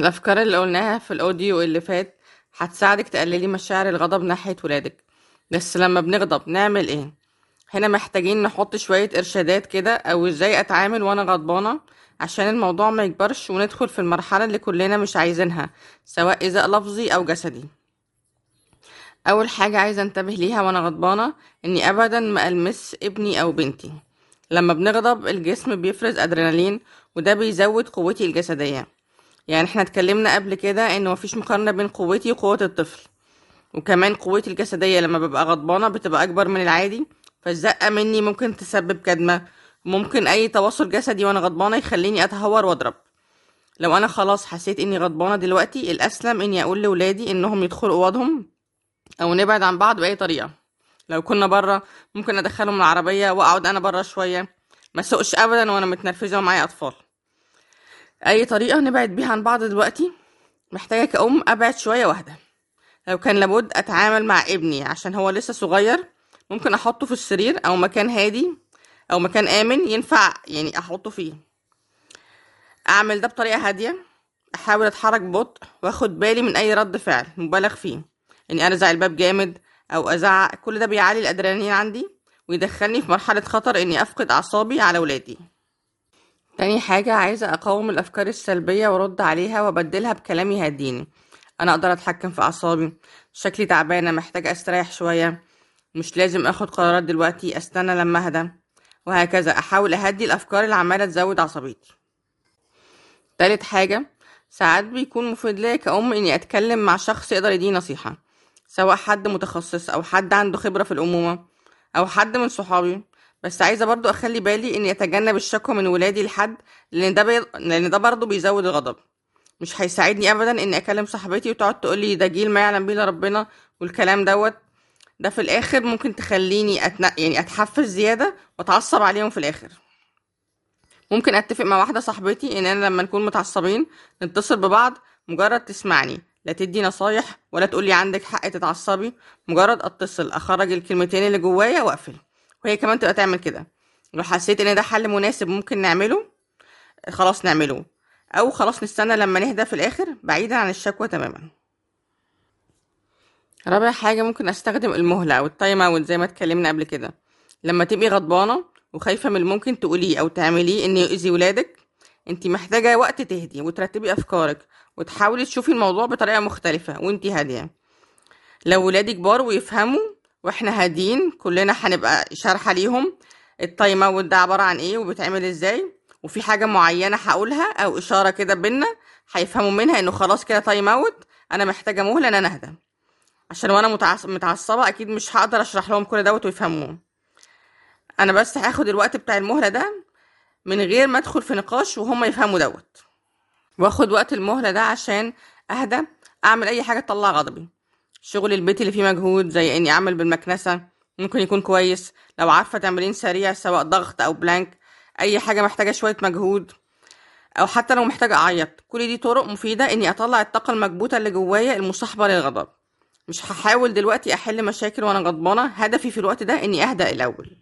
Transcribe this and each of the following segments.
الأفكار اللي قلناها في الأوديو اللي فات هتساعدك تقللي مشاعر الغضب ناحية ولادك. بس لما بنغضب نعمل إيه؟ هنا محتاجين نحط شوية إرشادات كده أو إزاي أتعامل وأنا غضبانة عشان الموضوع ما يكبرش وندخل في المرحلة اللي كلنا مش عايزينها سواء إيذاء لفظي أو جسدي. أول حاجة عايزة انتبه ليها وأنا غضبانة إني أبدا ما ألمس ابني أو بنتي. لما بنغضب الجسم بيفرز أدرينالين وده بيزود قوتي الجسدية. يعني إحنا اتكلمنا قبل كده إن مفيش مقارنة بين قوتي وقوة الطفل. وكمان قوتي الجسدية لما ببقى غضبانة بتبقى أكبر من العادي فالزقة مني ممكن تسبب كدمة. ممكن أي تواصل جسدي وأنا غضبانة يخليني أتهور وأضرب. لو أنا خلاص حسيت إني غضبانة دلوقتي الأسلم إني أقول لولادي إنهم يدخلوا أوضهم أو نبعد عن بعض بأي طريقة. لو كنا برا ممكن أدخلهم العربية وأقعد أنا برا شوية. ما سوقش أبدا وأنا متنرفزة ومعايا أطفال. أي طريقة نبعد بيها عن بعض دلوقتي محتاجة كأم أبعد شوية واحدة. لو كان لابد أتعامل مع ابني عشان هو لسه صغير ممكن أحطه في السرير أو مكان هادي أو مكان آمن ينفع يعني أحطه فيه. أعمل ده بطريقة هادية أحاول أتحرك ببطء وأخد بالي من أي رد فعل مبالغ فيه. إني أرزع الباب جامد أو أزعق كل ده بيعلي الأدرينالين عندي ويدخلني في مرحلة خطر إني أفقد أعصابي على ولادي. تاني حاجة عايزة أقاوم الأفكار السلبية وأرد عليها وأبدلها بكلام يهديني. أنا أقدر أتحكم في أعصابي. شكلي تعبانة محتاجة أستريح شوية. مش لازم أخد قرارات دلوقتي أستنى لما أهدى. وهكذا. أحاول أهدي الأفكار اللي عمالة تزود عصبيتي. تالت حاجة. ساعات بيكون مفيد ليا كأم إني أتكلم مع شخص يقدر يديني نصيحة سواء حد متخصص أو حد عنده خبرة في الأمومة أو حد من صحابي. بس عايزة برضو أخلي بالي إني أتجنب الشكوى من ولادي لحد لأن ده بي... لأن ده برضو بيزود الغضب. مش هيساعدني أبدا إني أكلم صاحبتي وتقعد تقولي ده جيل ما يعلم بيه ربنا والكلام دوت. ده في الآخر ممكن تخليني أتن... يعني أتحفز زيادة وأتعصب عليهم في الآخر. ممكن أتفق مع واحدة صاحبتي اننا لما نكون متعصبين نتصل ببعض مجرد تسمعني لا تدي نصايح ولا تقولي عندك حق تتعصبي مجرد أتصل أخرج الكلمتين اللي جوايا وأقفل. وهي كمان تبقى تعمل كده. لو حسيت إن ده حل مناسب ممكن نعمله خلاص نعمله. أو خلاص نستنى لما نهدى في الآخر بعيدا عن الشكوى تماما. رابع حاجة ممكن أستخدم المهلة أو التايم أوت زي ما اتكلمنا قبل كده. لما تبقي غضبانة وخايفة من اللي ممكن تقوليه أو تعمليه إن يؤذي ولادك انت محتاجة وقت تهدي وترتبي أفكارك وتحاولي تشوفي الموضوع بطريقة مختلفة وانت هادية. لو ولادي كبار ويفهموا وإحنا هاديين كلنا هنبقى شارحة ليهم ال time out ده عبارة عن إيه وبيتعمل إزاي وفي حاجة معينة هقولها أو إشارة كده بينا هيفهموا منها إنه خلاص كده time out أنا محتاجة مهلة إن أنا أهدى عشان متعص- متعصبة أكيد مش هقدر أشرح لهم كل دوت ويفهموه. أنا بس هاخد الوقت بتاع المهلة ده من غير ما أدخل في نقاش وهم يفهموا دوت. وآخد وقت المهلة ده عشان أهدى أعمل أي حاجة تطلع غضبي. شغل البيت اللي فيه مجهود زي إني أعمل بالمكنسة. ممكن يكون كويس. لو عارفة تمرين سريع سواء ضغط أو بلانك أي حاجة محتاجة شوية مجهود. أو حتى لو محتاجة أعيط. كل دي طرق مفيدة إني أطلع الطاقة المكبوتة اللي جوايا المصاحبة للغضب. مش هحاول دلوقتي أحل مشاكل وأنا غضبانة. هدفي في الوقت ده إني اهدى الأول.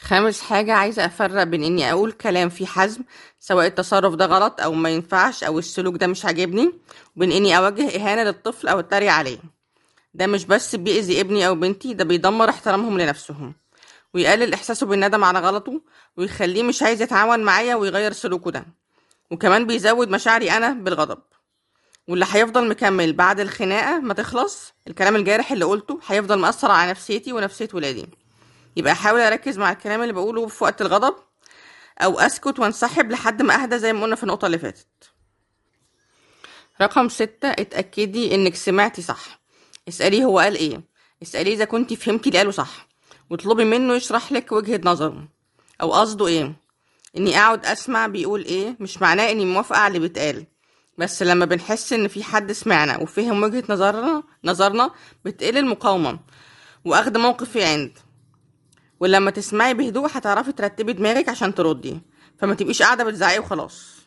خامس حاجة عايزة أفرق بين إني أقول كلام فيه حزم سواء التصرف ده غلط أو ما ينفعش أو السلوك ده مش عاجبني وبين إني أوجه إهانة للطفل أو أتريق عليه. ده مش بس بيأذي ابني أو بنتي ده بيدمر احترامهم لنفسهم ويقلل إحساسه بالندم على غلطه ويخليه مش عايز يتعاون معايا ويغير سلوكه ده وكمان بيزود مشاعري أنا بالغضب. واللي هيفضل مكمل بعد الخناقة ما تخلص الكلام الجارح اللي قلته هيفضل مأثر على نفسيتي ونفسية ولادي. يبقى أحاول أركز مع الكلام اللي بقوله في وقت الغضب أو أسكت وانسحب لحد ما أهدى زي ما قلنا في النقطة اللي فاتت. رقم ستة اتأكدي إنك سمعتي صح. اسأليه هو قال إيه. اسأليه إذا كنتي فهمتي اللي قاله صح. واطلبي منه يشرح لك وجهة نظره. أو قصده إيه. إني أقعد أسمع بيقول إيه مش معناه إني موافقة على اللي بيتقال. بس لما بنحس إن في حد سمعنا وفهم وجهة نظرنا نظرنا بتقل المقاومة. واخد موقفي عند. ولما تسمعي بهدوء هتعرفي ترتبي دماغك عشان تردي فما تبقيش قاعدة بتزعقي وخلاص.